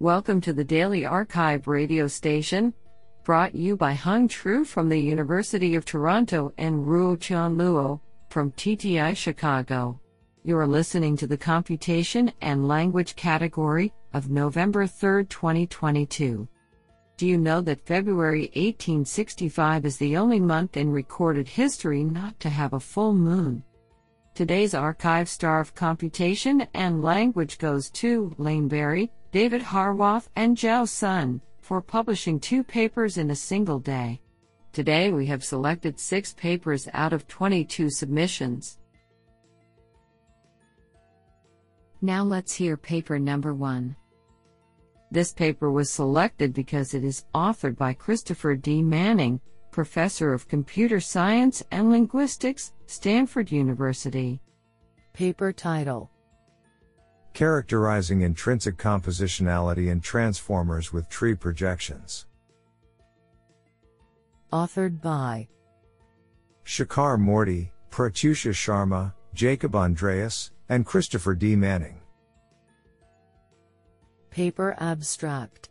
Welcome to the Daily Archive radio station, brought you by Hung Tru from the University of Toronto and Ruo Chan Luo from TTI Chicago. You are listening to the Computation and Language category of November 3, 2022. Do you know that February 1865 is the only month in recorded history not to have a full moon? Today's archive star of computation and language goes to Layne Berry, David Harwath, and Jiao Sun for publishing two papers in a single day. Today we have selected six papers out of 22 submissions. Now let's hear paper number one. This paper was selected because it is authored by Christopher D. Manning, Professor of Computer Science and Linguistics, Stanford University. Paper title Characterizing intrinsic compositionality in transformers with tree projections. Authored by Shikhar Murty, Pratyusha Sharma, Jacob Andreas, and Christopher D. Manning. Paper Abstract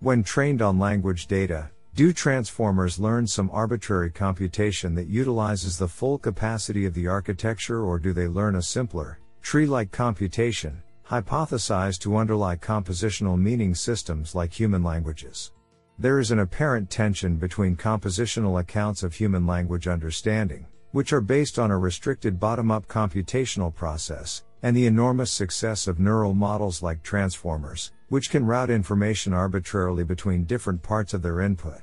When trained on language data, do transformers learn some arbitrary computation that utilizes the full capacity of the architecture or do they learn a simpler, tree-like computation, hypothesized to underlie compositional meaning systems like human languages. There is an apparent tension between compositional accounts of human language understanding, which are based on a restricted bottom-up computational process, and the enormous success of neural models like transformers, which can route information arbitrarily between different parts of their input.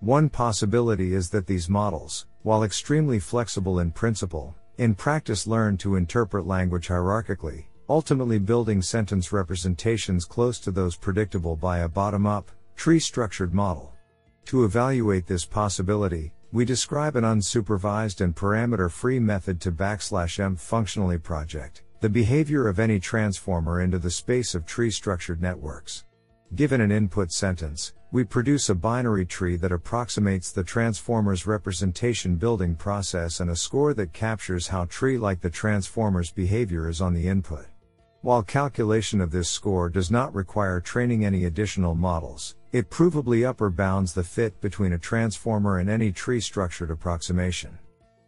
One possibility is that these models, while extremely flexible in principle, in practice learn to interpret language hierarchically, ultimately building sentence representations close to those predictable by a bottom up, tree structured model. To evaluate this possibility, we describe an unsupervised and parameter free method to backslash m functionally project the behavior of any transformer into the space of tree structured networks. Given an input sentence, we produce a binary tree that approximates the transformer's representation building process and a score that captures how tree like the transformer's behavior is on the input. While calculation of this score does not require training any additional models, it provably upper bounds the fit between a transformer and any tree structured approximation.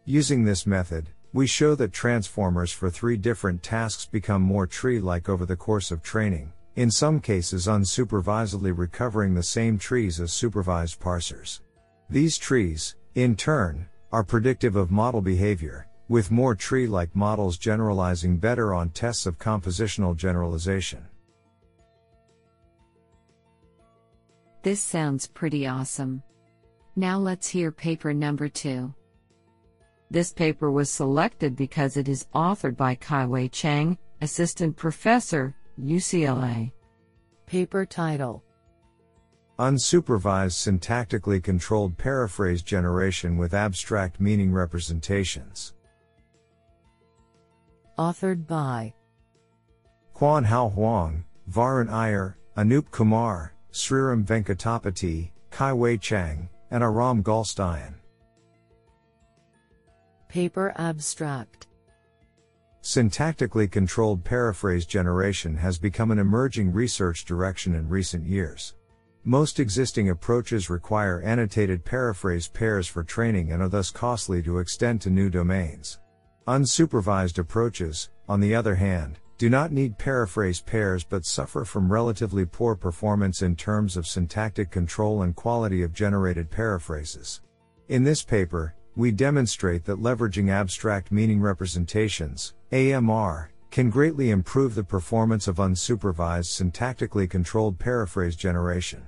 Using this method, we show that transformers for three different tasks become more tree like over the course of training, in some cases unsupervisedly recovering the same trees as supervised parsers. These trees, in turn, are predictive of model behavior, with more tree like models generalizing better on tests of compositional generalization. This sounds pretty awesome. Now let's hear paper number two. This paper was selected because it is authored by Kai-Wei Chang, Assistant Professor, UCLA. Paper title Unsupervised syntactically controlled paraphrase generation with abstract meaning representations. Authored by Kuan-Hao Huang, Varun Iyer, Anoop Kumar, Sriram Venkatapathy, Kai-Wei Chang, and Aram Galstyan. Paper Abstract Syntactically controlled paraphrase generation has become an emerging research direction in recent years. Most existing approaches require annotated paraphrase pairs for training and are thus costly to extend to new domains. Unsupervised approaches, on the other hand, do not need paraphrase pairs but suffer from relatively poor performance in terms of syntactic control and quality of generated paraphrases. In this paper, we demonstrate that leveraging abstract meaning representations, AMR, can greatly improve the performance of unsupervised syntactically controlled paraphrase generation.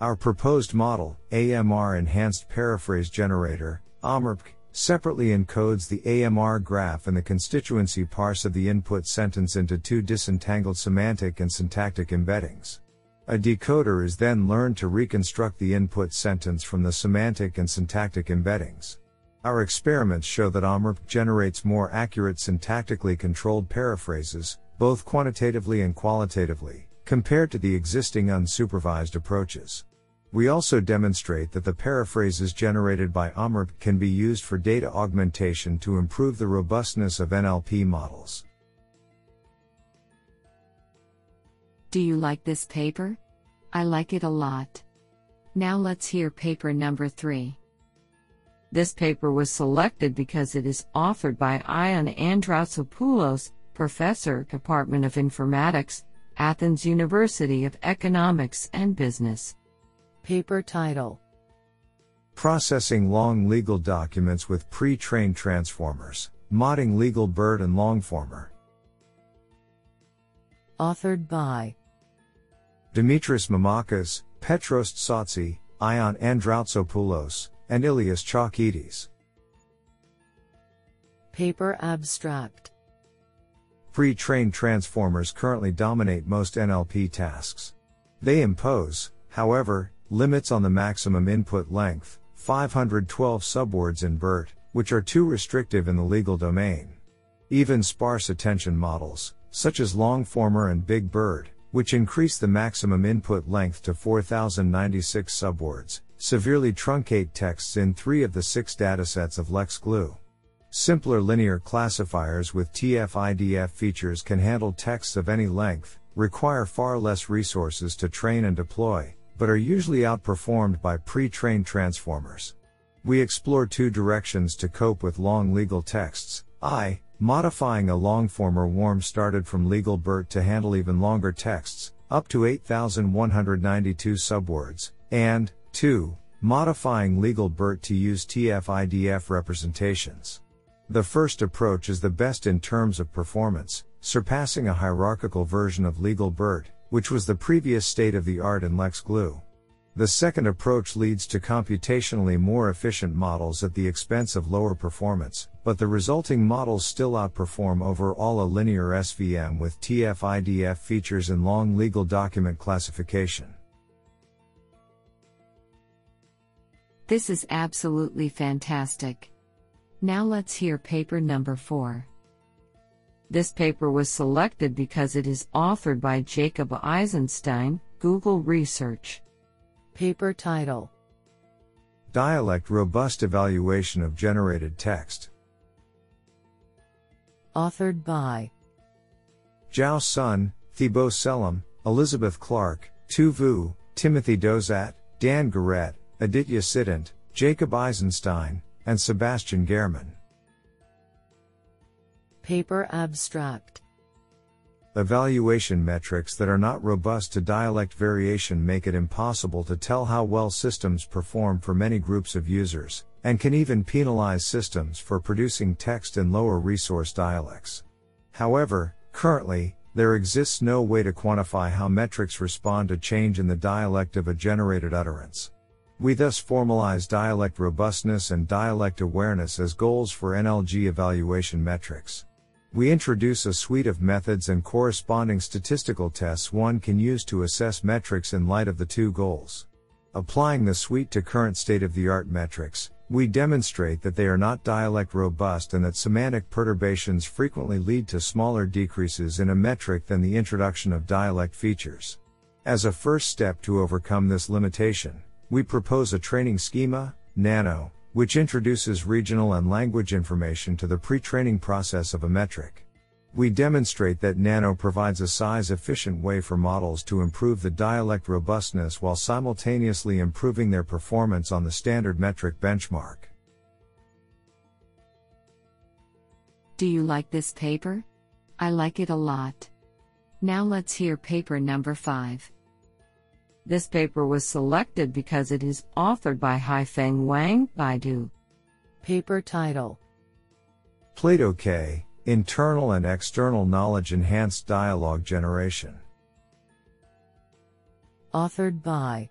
Our proposed model, AMR Enhanced Paraphrase Generator, AMRPG, separately encodes the AMR graph and the constituency parse of the input sentence into two disentangled semantic and syntactic embeddings. A decoder is then learned to reconstruct the input sentence from the semantic and syntactic embeddings. Our experiments show that AMRP generates more accurate syntactically controlled paraphrases, both quantitatively and qualitatively, compared to the existing unsupervised approaches. We also demonstrate that the paraphrases generated by AMRP can be used for data augmentation to improve the robustness of NLP models. Do you like this paper? I like it a lot. Now let's hear paper number 3. This paper was selected because it is authored by Ion Androutsopoulos, Professor, Department of Informatics, Athens University of Economics and Business. Paper title Processing long legal documents with pre trained transformers, modding legal BERT and longformer. Authored by Dimitris Mamakas, Petros Tsotsi, Ion Androutsopoulos, and Ilias Chalkidis. Paper Abstract Pre trained transformers currently dominate most NLP tasks. They impose, however, limits on the maximum input length, 512 subwords in BERT, which are too restrictive in the legal domain. Even sparse attention models, such as Longformer and Big Bird, which increase the maximum input length to 4096 subwords, severely truncate texts in three of the six datasets of LexGlue. Simpler linear classifiers with TF-IDF features can handle texts of any length, require far less resources to train and deploy, but are usually outperformed by pre-trained transformers. We explore two directions to cope with long legal texts. I, modifying a longformer warm started from legal BERT to handle even longer texts, up to 8,192 subwords, and 2. Modifying legal BERT to use TF-IDF representations. The first approach is the best in terms of performance, surpassing a hierarchical version of legal BERT, which was the previous state of the art in LexGlue. The second approach leads to computationally more efficient models at the expense of lower performance, but the resulting models still outperform overall a linear SVM with TF-IDF features in long legal document classification. This is absolutely fantastic. Now let's hear paper number 4. This paper was selected because it is authored by Jacob Eisenstein, Google Research. Paper title Dialect Robust Evaluation of Generated Text. Authored by Jiao Sun, Thibault Sellam, Elizabeth Clark, Tu Vu, Timothy Dozat, Dan Garrette, Aditya Siddhant, Jacob Eisenstein, and Sebastian Gehrmann. Paper Abstract Evaluation metrics that are not robust to dialect variation make it impossible to tell how well systems perform for many groups of users, and can even penalize systems for producing text in lower resource dialects. However, currently, there exists no way to quantify how metrics respond to change in the dialect of a generated utterance. We thus formalize dialect robustness and dialect awareness as goals for NLG evaluation metrics. We introduce a suite of methods and corresponding statistical tests one can use to assess metrics in light of the two goals. Applying the suite to current state of the art metrics, we demonstrate that they are not dialect robust and that semantic perturbations frequently lead to smaller decreases in a metric than the introduction of dialect features. As a first step to overcome this limitation, we propose a training schema, NANO, which introduces regional and language information to the pre-training process of a metric. We demonstrate that Nano provides a size efficient way for models to improve the dialect robustness while simultaneously improving their performance on the standard metric benchmark. Do you like this paper? I like it a lot. Now let's hear paper number 5. This paper was selected because it is authored by Haifeng Wang, Baidu. Paper title Plato K Internal and External Knowledge Enhanced Dialogue Generation. Authored by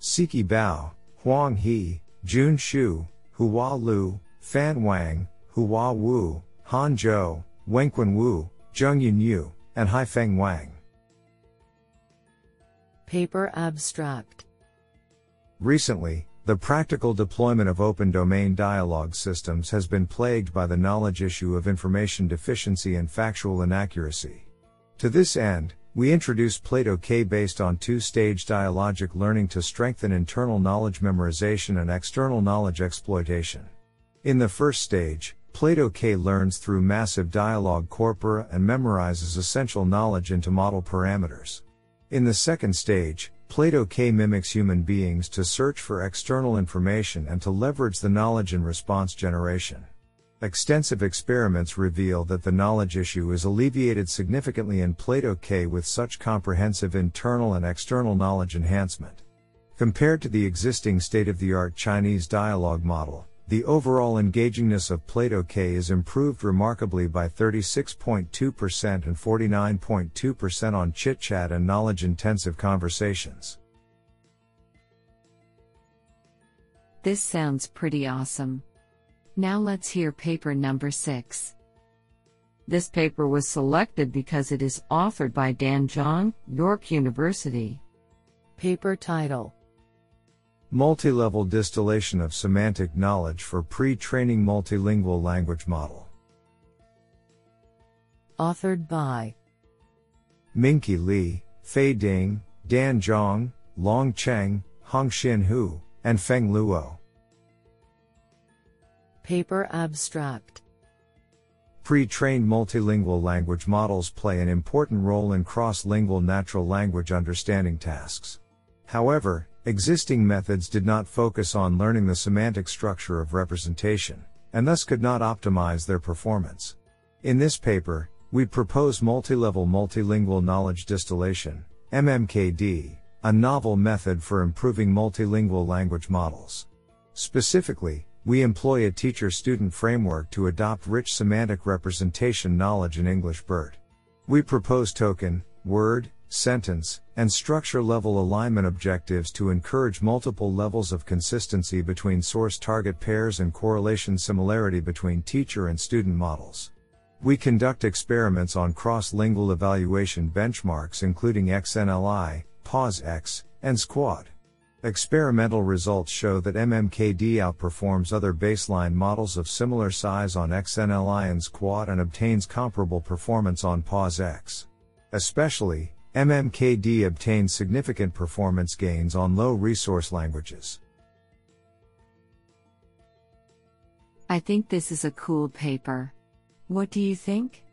Siqi Bao, Huang He, Jun Xu, Hua Lu, Fan Wang, Hua Wu, Han Zhou, Wenquan Wu, Zheng Yu, and Haifeng Wang. Paper Abstract Recently, the practical deployment of open domain dialogue systems has been plagued by the knowledge issue of information deficiency and factual inaccuracy. To this end, we introduce Plato K based on two stage dialogic learning to strengthen internal knowledge memorization and external knowledge exploitation. In the first stage, Plato K learns through massive dialogue corpora and memorizes essential knowledge into model parameters. In the second stage, Plato K mimics human beings to search for external information and to leverage the knowledge and response generation. Extensive experiments reveal that the knowledge issue is alleviated significantly in Plato K with such comprehensive internal and external knowledge enhancement. Compared to the existing state of the art Chinese dialogue model, the overall engagingness of Plato K is improved remarkably by 36.2% and 49.2% on chit chat and knowledge intensive conversations. This sounds pretty awesome. Now let's hear paper number 6. This paper was selected because it is authored by Dan Zhang, York University. Paper title Multi-level distillation of semantic knowledge for pre-training multilingual language model. Authored by Minqi Li, Fei Ding, Dan Zhang, Long Cheng, Hongxin Hu, and Feng Luo. Paper Abstract Pre trained multilingual language models play an important role in cross lingual natural language understanding tasks. However, existing methods did not focus on learning the semantic structure of representation, and thus could not optimize their performance. In this paper, we propose multi-level multilingual knowledge distillation, MMKD, a novel method for improving multilingual language models. Specifically, we employ a teacher student framework to adopt rich semantic representation knowledge in English BERT. We propose token, word, sentence, and structure level alignment objectives to encourage multiple levels of consistency between source target pairs and correlation similarity between teacher and student models. We conduct experiments on cross lingual evaluation benchmarks including XNLI, PAWS-X, and SQUAD. Experimental results show that MMKD outperforms other baseline models of similar size on XNLI and SQUAD and obtains comparable performance on PAWS-X. Especially, MMKD obtains significant performance gains on low resource languages. I think this is a cool paper. What do you think?